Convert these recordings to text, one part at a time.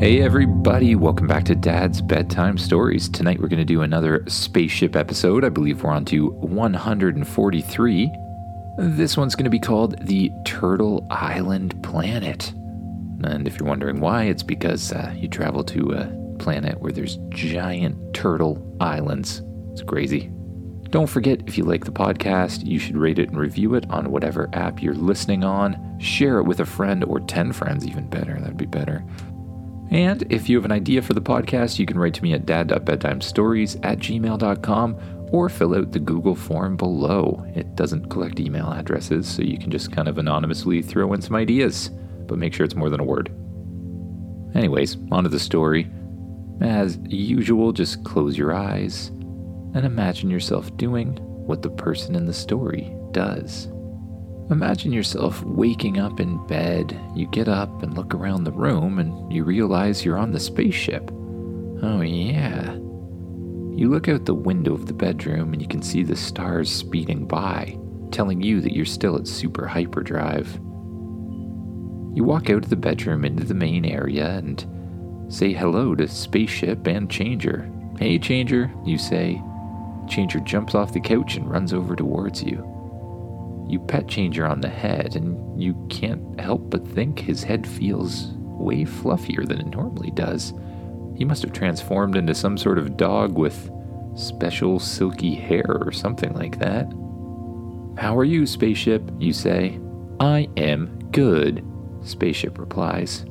Hey, everybody, welcome back to Dad's Bedtime Stories. Tonight we're going to do another spaceship episode. I believe we're on to 143. This one's going to be called the Turtle Island Planet. And if you're wondering why, it's because uh, you travel to a planet where there's giant turtle islands. It's crazy. Don't forget, if you like the podcast, you should rate it and review it on whatever app you're listening on. Share it with a friend or 10 friends, even better. That'd be better. And if you have an idea for the podcast, you can write to me at dad.bedtimestories at gmail.com or fill out the Google form below. It doesn't collect email addresses, so you can just kind of anonymously throw in some ideas, but make sure it's more than a word. Anyways, on to the story. As usual, just close your eyes and imagine yourself doing what the person in the story does. Imagine yourself waking up in bed. You get up and look around the room and you realize you're on the spaceship. Oh, yeah. You look out the window of the bedroom and you can see the stars speeding by, telling you that you're still at super hyperdrive. You walk out of the bedroom into the main area and say hello to Spaceship and Changer. Hey, Changer, you say. Changer jumps off the couch and runs over towards you. You pet Changer on the head, and you can't help but think his head feels way fluffier than it normally does. He must have transformed into some sort of dog with special silky hair or something like that. How are you, Spaceship? You say. I am good, Spaceship replies.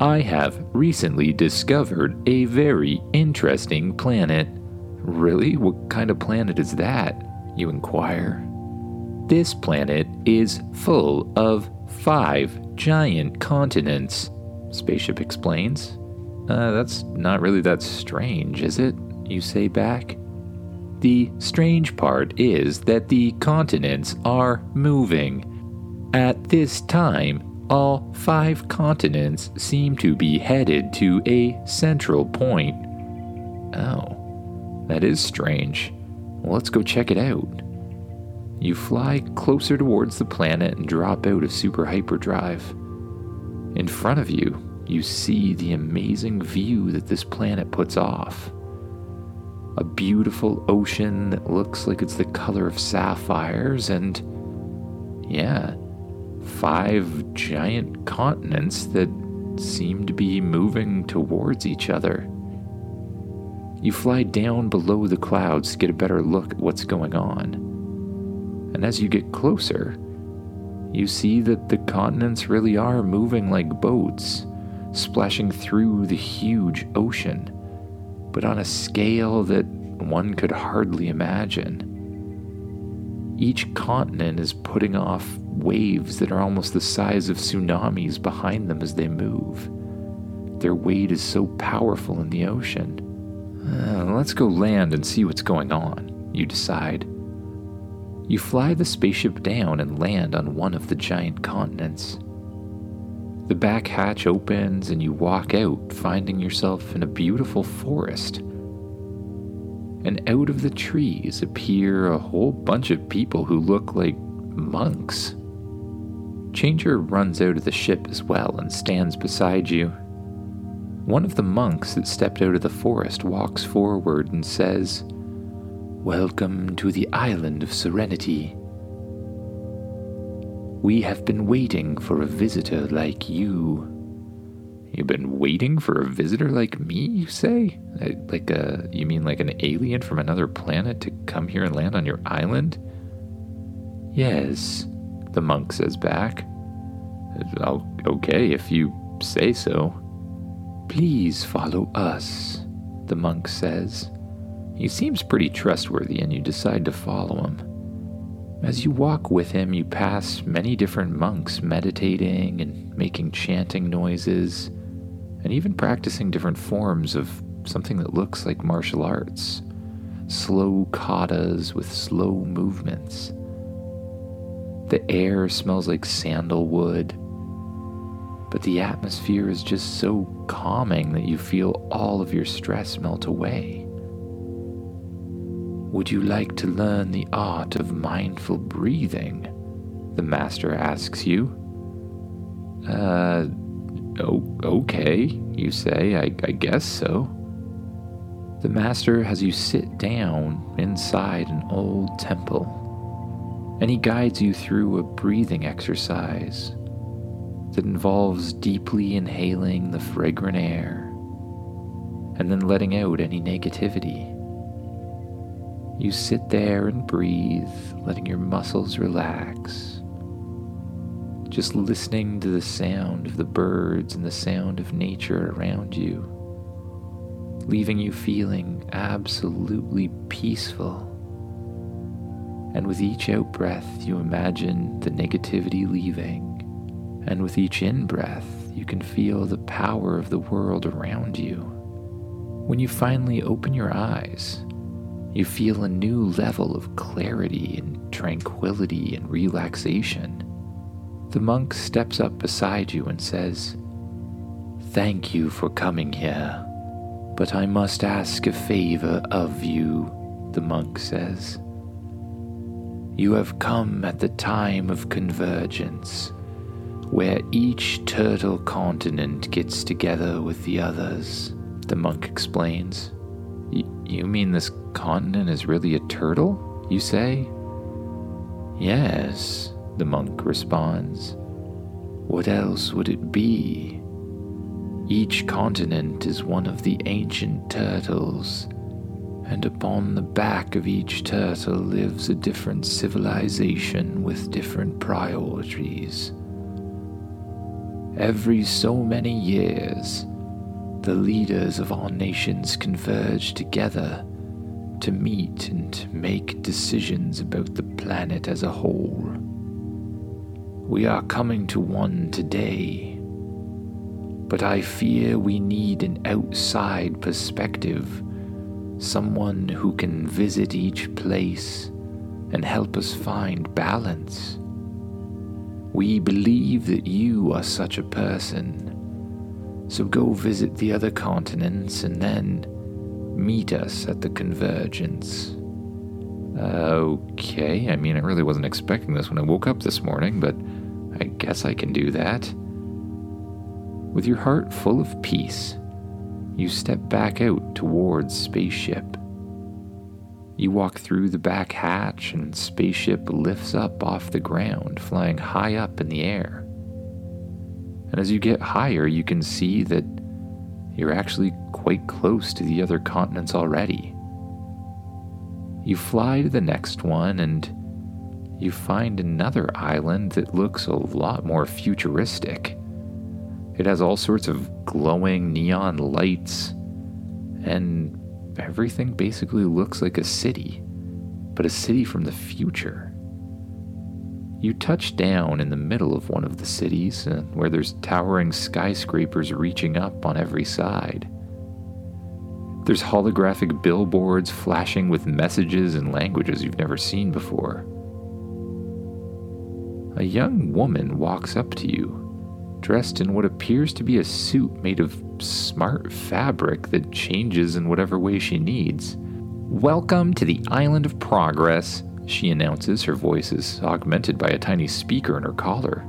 I have recently discovered a very interesting planet. Really? What kind of planet is that? You inquire. This planet is full of five giant continents, Spaceship explains. Uh, that's not really that strange, is it? You say back. The strange part is that the continents are moving. At this time, all five continents seem to be headed to a central point. Oh, that is strange. Well, let's go check it out. You fly closer towards the planet and drop out of super hyperdrive. In front of you, you see the amazing view that this planet puts off. A beautiful ocean that looks like it's the color of sapphires, and yeah, five giant continents that seem to be moving towards each other. You fly down below the clouds to get a better look at what's going on and as you get closer, you see that the continents really are moving like boats, splashing through the huge ocean, but on a scale that one could hardly imagine. Each continent is putting off waves that are almost the size of tsunamis behind them as they move. Their weight is so powerful in the ocean. Uh, let's go land and see what's going on, you decide. You fly the spaceship down and land on one of the giant continents. The back hatch opens and you walk out, finding yourself in a beautiful forest. And out of the trees appear a whole bunch of people who look like monks. Changer runs out of the ship as well and stands beside you. One of the monks that stepped out of the forest walks forward and says, Welcome to the island of Serenity. We have been waiting for a visitor like you. You've been waiting for a visitor like me, you say? Like a, you mean like an alien from another planet to come here and land on your island? Yes, the monk says back. Okay, if you say so. Please follow us, the monk says. He seems pretty trustworthy, and you decide to follow him. As you walk with him, you pass many different monks meditating and making chanting noises, and even practicing different forms of something that looks like martial arts slow katas with slow movements. The air smells like sandalwood, but the atmosphere is just so calming that you feel all of your stress melt away. Would you like to learn the art of mindful breathing? The master asks you. Uh, Oh, okay, you say. I, I guess so. The master has you sit down inside an old temple, and he guides you through a breathing exercise that involves deeply inhaling the fragrant air and then letting out any negativity. You sit there and breathe, letting your muscles relax. Just listening to the sound of the birds and the sound of nature around you, leaving you feeling absolutely peaceful. And with each out breath, you imagine the negativity leaving. And with each in breath, you can feel the power of the world around you. When you finally open your eyes, you feel a new level of clarity and tranquility and relaxation. The monk steps up beside you and says, Thank you for coming here, but I must ask a favor of you, the monk says. You have come at the time of convergence, where each turtle continent gets together with the others, the monk explains. You mean this continent is really a turtle, you say? Yes, the monk responds. What else would it be? Each continent is one of the ancient turtles, and upon the back of each turtle lives a different civilization with different priorities. Every so many years, the leaders of our nations converge together to meet and make decisions about the planet as a whole. We are coming to one today, but I fear we need an outside perspective, someone who can visit each place and help us find balance. We believe that you are such a person so go visit the other continents and then meet us at the convergence. Okay, I mean, I really wasn't expecting this when I woke up this morning, but I guess I can do that. With your heart full of peace, you step back out towards spaceship. You walk through the back hatch, and spaceship lifts up off the ground, flying high up in the air. And as you get higher, you can see that you're actually quite close to the other continents already. You fly to the next one and you find another island that looks a lot more futuristic. It has all sorts of glowing neon lights, and everything basically looks like a city, but a city from the future. You touch down in the middle of one of the cities, uh, where there's towering skyscrapers reaching up on every side. There's holographic billboards flashing with messages in languages you've never seen before. A young woman walks up to you, dressed in what appears to be a suit made of smart fabric that changes in whatever way she needs. Welcome to the Island of Progress, she announces, her voice is augmented by a tiny speaker in her collar.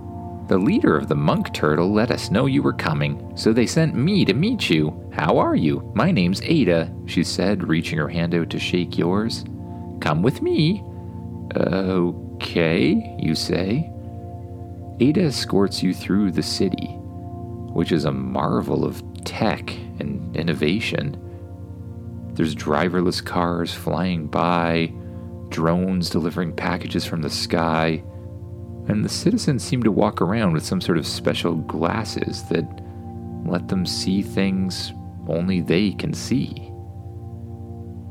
The leader of the monk turtle let us know you were coming, so they sent me to meet you. How are you? My name's Ada, she said, reaching her hand out to shake yours. Come with me. Okay, you say. Ada escorts you through the city, which is a marvel of tech and innovation. There's driverless cars flying by, drones delivering packages from the sky, and the citizens seem to walk around with some sort of special glasses that let them see things only they can see.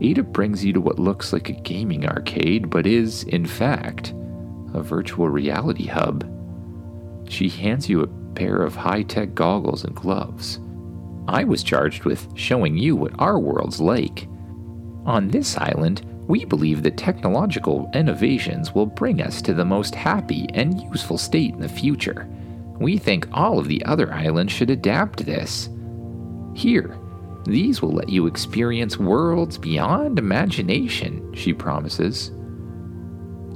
Ada brings you to what looks like a gaming arcade, but is, in fact, a virtual reality hub. She hands you a pair of high tech goggles and gloves. I was charged with showing you what our world's like. On this island, we believe that technological innovations will bring us to the most happy and useful state in the future. We think all of the other islands should adapt this. Here, these will let you experience worlds beyond imagination, she promises.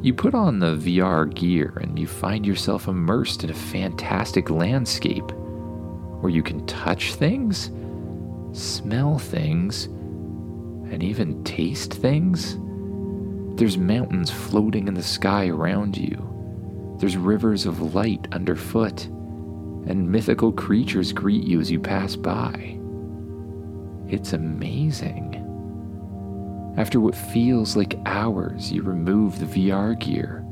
You put on the VR gear and you find yourself immersed in a fantastic landscape. where you can touch things, smell things, and even taste things. There's mountains floating in the sky around you. There's rivers of light underfoot, and mythical creatures greet you as you pass by. It's amazing. After what feels like hours, you remove the VR gear,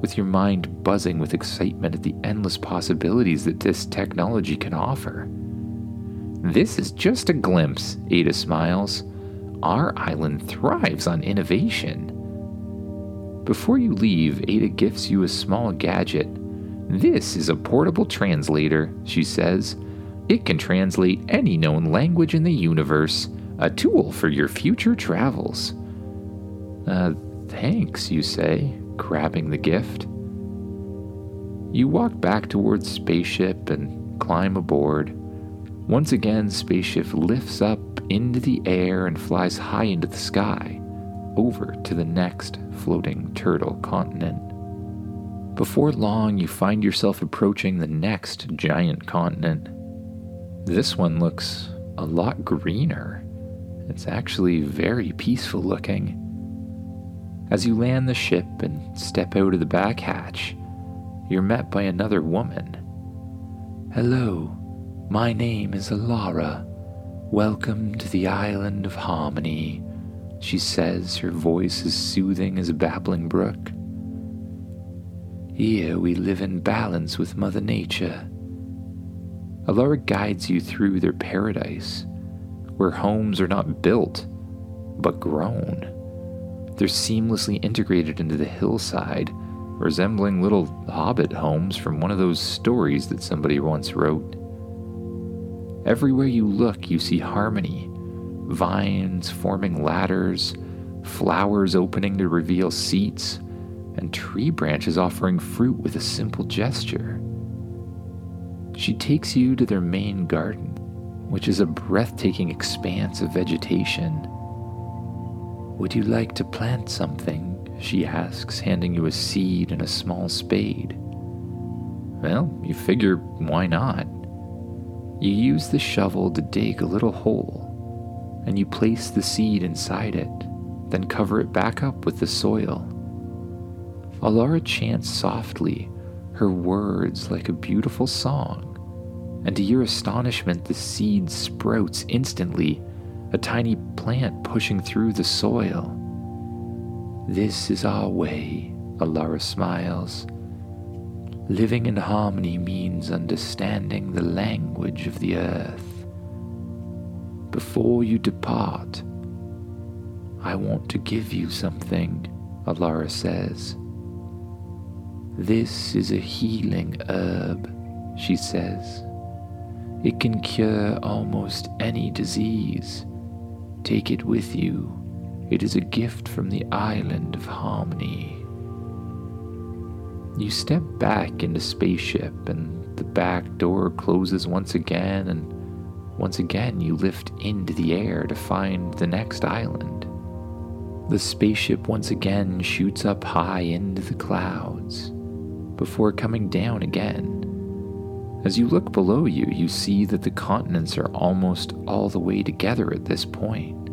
with your mind buzzing with excitement at the endless possibilities that this technology can offer. This is just a glimpse, Ada smiles. Our island thrives on innovation. Before you leave, Ada gifts you a small gadget. This is a portable translator, she says. It can translate any known language in the universe, a tool for your future travels. Uh, thanks, you say, grabbing the gift. You walk back towards spaceship and climb aboard. Once again, spaceship lifts up into the air and flies high into the sky, over to the next floating turtle continent. Before long, you find yourself approaching the next giant continent. This one looks a lot greener. It's actually very peaceful looking. As you land the ship and step out of the back hatch, you're met by another woman. Hello, my name is Alara. Welcome to the island of harmony she says, her voice as soothing as a babbling brook. Here we live in balance with Mother Nature. Alara guides you through their paradise, where homes are not built, but grown. They're seamlessly integrated into the hillside, resembling little hobbit homes from one of those stories that somebody once wrote. Everywhere you look, you see harmony vines forming ladders, flowers opening to reveal seats, and tree branches offering fruit with a simple gesture. She takes you to their main garden, which is a breathtaking expanse of vegetation. Would you like to plant something? She asks, handing you a seed and a small spade. Well, you figure, why not? You use the shovel to dig a little hole and you place the seed inside it, then cover it back up with the soil. Alara chants softly, her words like a beautiful song, and to your astonishment, the seed sprouts instantly, a tiny plant pushing through the soil. This is our way, Alara smiles. Living in harmony means understanding the language of the earth. Before you depart, I want to give you something, Alara says. This is a healing herb, she says. It can cure almost any disease. Take it with you. It is a gift from the island of harmony. You step back into spaceship and the back door closes once again and once again, you lift into the air to find the next island. The spaceship once again shoots up high into the clouds before coming down again. As you look below you, you see that the continents are almost all the way together at this point.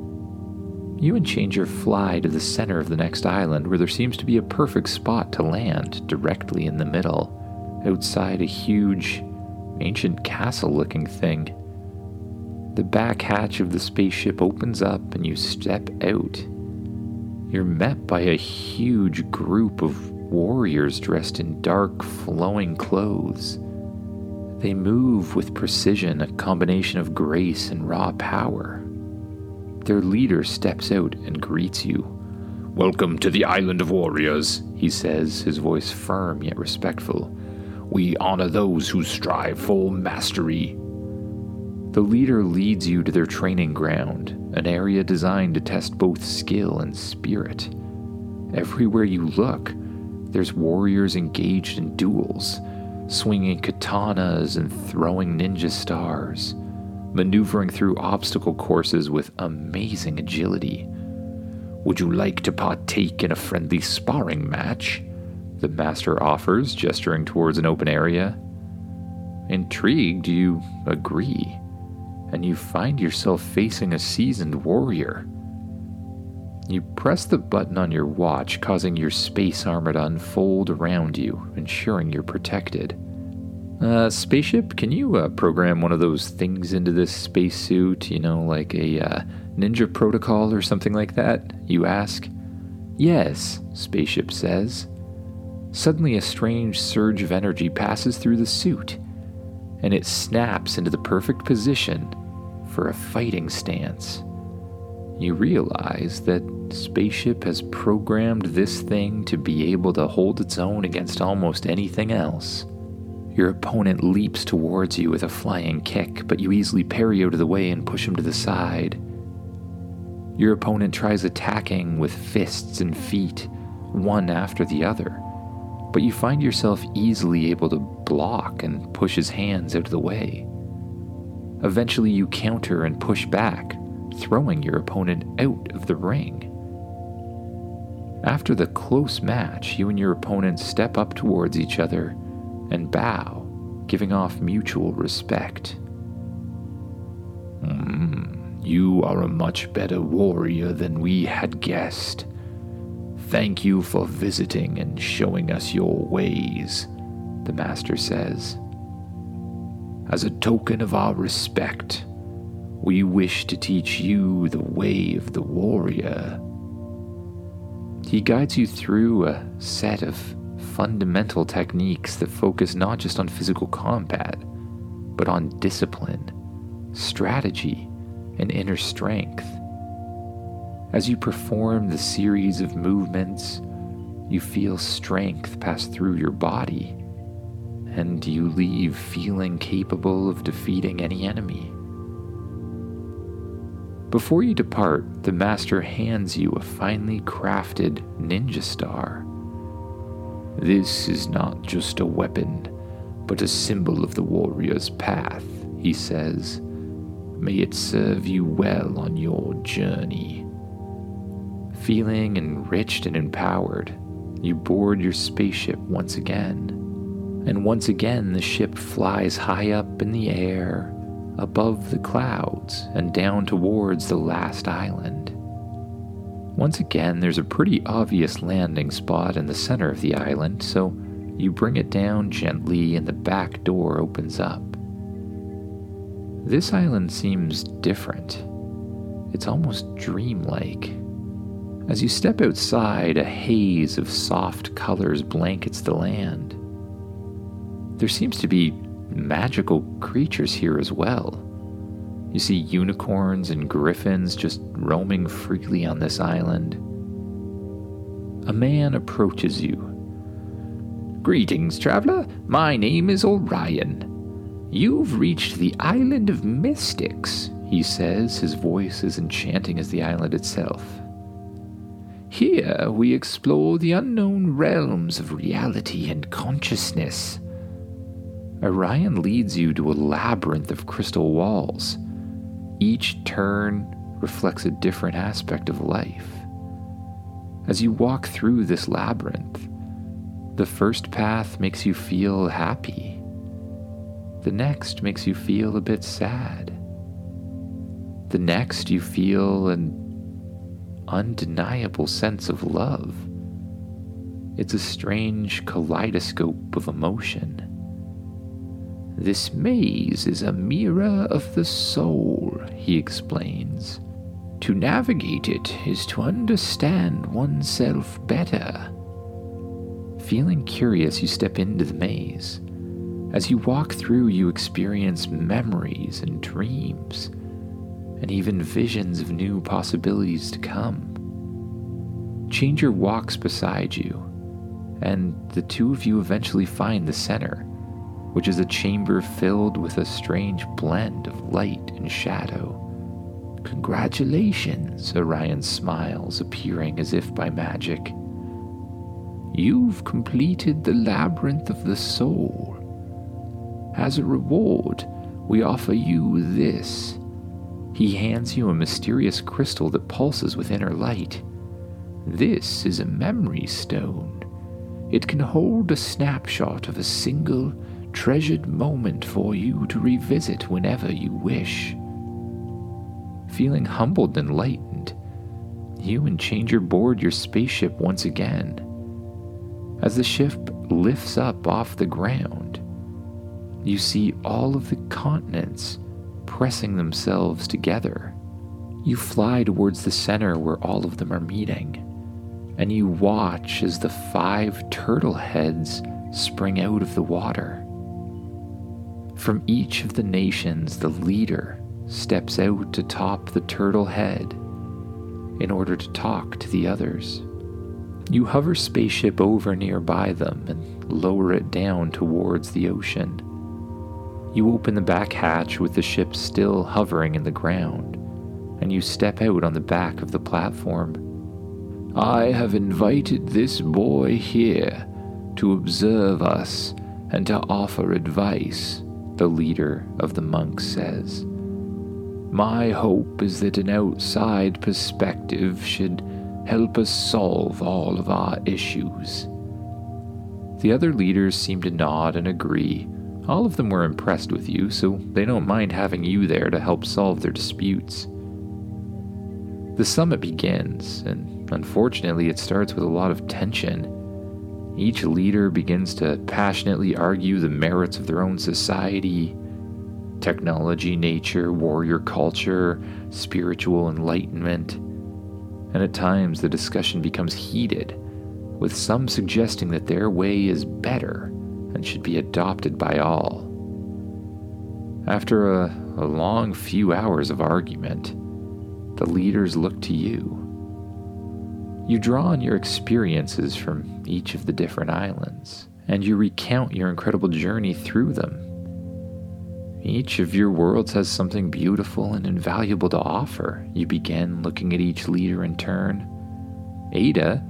You and Changer fly to the center of the next island where there seems to be a perfect spot to land directly in the middle, outside a huge, ancient castle looking thing. The back hatch of the spaceship opens up and you step out. You're met by a huge group of warriors dressed in dark, flowing clothes. They move with precision, a combination of grace and raw power. Their leader steps out and greets you. Welcome to the Island of Warriors, he says, his voice firm yet respectful. We honor those who strive for mastery. The leader leads you to their training ground, an area designed to test both skill and spirit. Everywhere you look, there's warriors engaged in duels, swinging katanas and throwing ninja stars, maneuvering through obstacle courses with amazing agility. Would you like to partake in a friendly sparring match? The master offers, gesturing towards an open area. Intrigued, you agree, and you find yourself facing a seasoned warrior. You press the button on your watch, causing your space armor to unfold around you, ensuring you're protected. Uh, spaceship, can you uh, program one of those things into this spacesuit? You know, like a uh, ninja protocol or something like that? You ask. Yes, Spaceship says. Suddenly, a strange surge of energy passes through the suit, and it snaps into the perfect position for a fighting stance. You realize that Spaceship has programmed this thing to be able to hold its own against almost anything else. Your opponent leaps towards you with a flying kick, but you easily parry out of the way and push him to the side. Your opponent tries attacking with fists and feet, one after the other, but you find yourself easily able to block and push his hands out of the way. Eventually, you counter and push back, throwing your opponent out of the ring. After the close match, you and your opponent step up towards each other and bow, giving off mutual respect. Mm, you are a much better warrior than we had guessed. Thank you for visiting and showing us your ways, the Master says. As a token of our respect, we wish to teach you the way of the warrior. He guides you through a set of fundamental techniques that focus not just on physical combat, but on discipline, strategy, and inner strength. As you perform the series of movements, you feel strength pass through your body, and you leave feeling capable of defeating any enemy. Before you depart, the Master hands you a finely crafted ninja star. This is not just a weapon, but a symbol of the warrior's path, he says. May it serve you well on your journey. Feeling enriched and empowered, you board your spaceship once again. And once again, the ship flies high up in the air, above the clouds, and down towards the last island. Once again, there's a pretty obvious landing spot in the center of the island, so you bring it down gently and the back door opens up. This island seems different. It's almost dreamlike. As you step outside, a haze of soft colors blankets the land. There seems to be magical creatures here as well. You see unicorns and griffins just roaming freely on this island. A man approaches you. Greetings, traveler. My name is Orion. You've reached the Island of Mystics, he says, his voice as enchanting as the island itself. Here we explore the unknown realms of reality and consciousness. Orion leads you to a labyrinth of crystal walls each turn reflects a different aspect of life. As you walk through this labyrinth, the first path makes you feel happy. The next makes you feel a bit sad. The next, you feel an undeniable sense of love. It's a strange kaleidoscope of emotion. This maze is a mirror of the soul, he explains. To navigate it is to understand oneself better. Feeling curious, you step into the maze. As you walk through, you experience memories and dreams, and even visions of new possibilities to come. Changer walks beside you, and the two of you eventually find the center which is a chamber filled with a strange blend of light and shadow. Congratulations, Orion smiles, appearing as if by magic. You've completed the labyrinth of the soul. As a reward, we offer you this. He hands you a mysterious crystal that pulses with inner light. This is a memory stone. It can hold a snapshot of a single treasured moment for you to revisit whenever you wish. Feeling humbled and lightened, you and Changer board your spaceship once again. As the ship lifts up off the ground, you see all of the continents pressing themselves together. You fly towards the center where all of them are meeting, and you watch as the five turtle heads spring out of the water. From each of the nations, the leader steps out to top the turtle head in order to talk to the others. You hover spaceship over nearby them and lower it down towards the ocean. You open the back hatch with the ship still hovering in the ground, and you step out on the back of the platform. I have invited this boy here to observe us and to offer advice, the leader of the monks says. My hope is that an outside perspective should help us solve all of our issues. The other leaders seem to nod and agree. All of them were impressed with you, so they don't mind having you there to help solve their disputes. The summit begins, and unfortunately, it starts with a lot of tension. Each leader begins to passionately argue the merits of their own society technology, nature, warrior culture, spiritual enlightenment and at times the discussion becomes heated, with some suggesting that their way is better and should be adopted by all. After a, a long few hours of argument, the leaders look to you. You draw on your experiences from each of the different islands, and you recount your incredible journey through them each of your worlds has something beautiful and invaluable to offer. You begin looking at each leader in turn. Ada,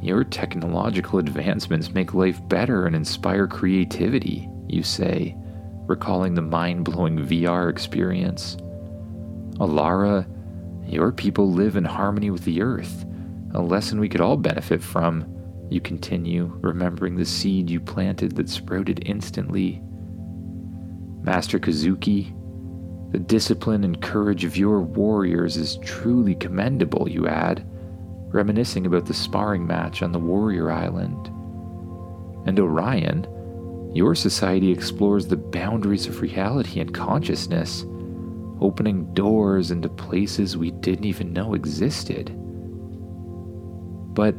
your technological advancements make life better and inspire creativity, you say, recalling the mind blowing VR experience. Alara, your people live in harmony with the earth, a lesson we could all benefit from. You continue, remembering the seed you planted that sprouted instantly Master Kazuki, the discipline and courage of your warriors is truly commendable, you add, reminiscing about the sparring match on the Warrior Island. And Orion, your society explores the boundaries of reality and consciousness, opening doors into places we didn't even know existed. But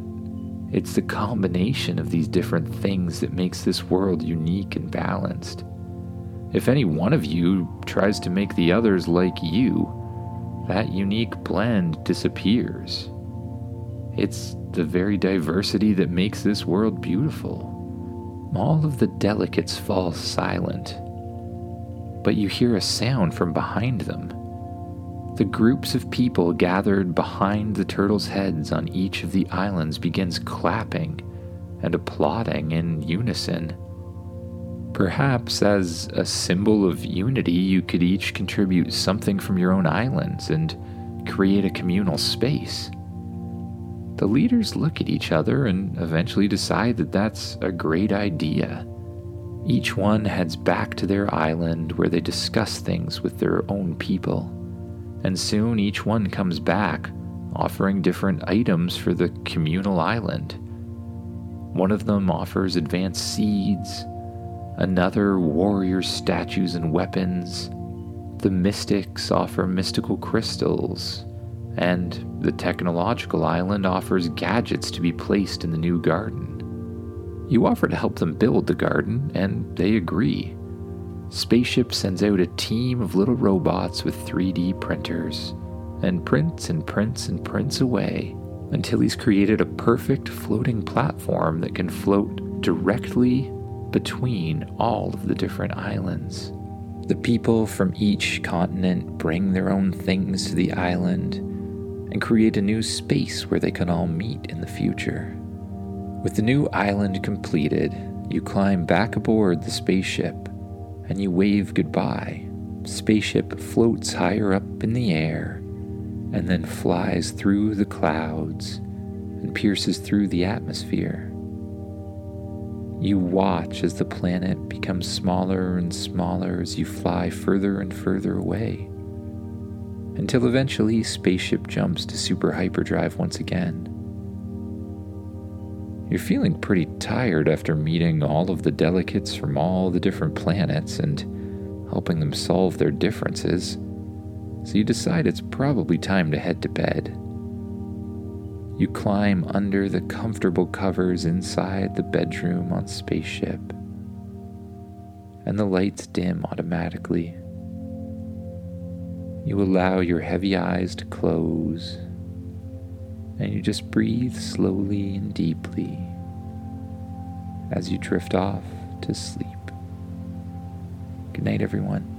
it's the combination of these different things that makes this world unique and balanced. If any one of you tries to make the others like you, that unique blend disappears. It's the very diversity that makes this world beautiful. All of the delegates fall silent, but you hear a sound from behind them. The groups of people gathered behind the turtles' heads on each of the islands begins clapping and applauding in unison. Perhaps as a symbol of unity, you could each contribute something from your own islands and create a communal space. The leaders look at each other and eventually decide that that's a great idea. Each one heads back to their island where they discuss things with their own people. And soon each one comes back offering different items for the communal island. One of them offers advanced seeds, another warrior statues and weapons. The mystics offer mystical crystals, and the technological island offers gadgets to be placed in the new garden. You offer to help them build the garden, and they agree. Spaceship sends out a team of little robots with 3D printers, and prints and prints and prints away until he's created a perfect floating platform that can float directly between all of the different islands. The people from each continent bring their own things to the island and create a new space where they can all meet in the future. With the new island completed, you climb back aboard the spaceship and you wave goodbye. Spaceship floats higher up in the air and then flies through the clouds and pierces through the atmosphere. You watch as the planet becomes smaller and smaller as you fly further and further away, until eventually spaceship jumps to super hyperdrive once again. You're feeling pretty tired after meeting all of the delegates from all the different planets and helping them solve their differences, so you decide it's probably time to head to bed. You climb under the comfortable covers inside the bedroom on Spaceship, and the lights dim automatically. You allow your heavy eyes to close, and you just breathe slowly and deeply as you drift off to sleep. Good night, everyone.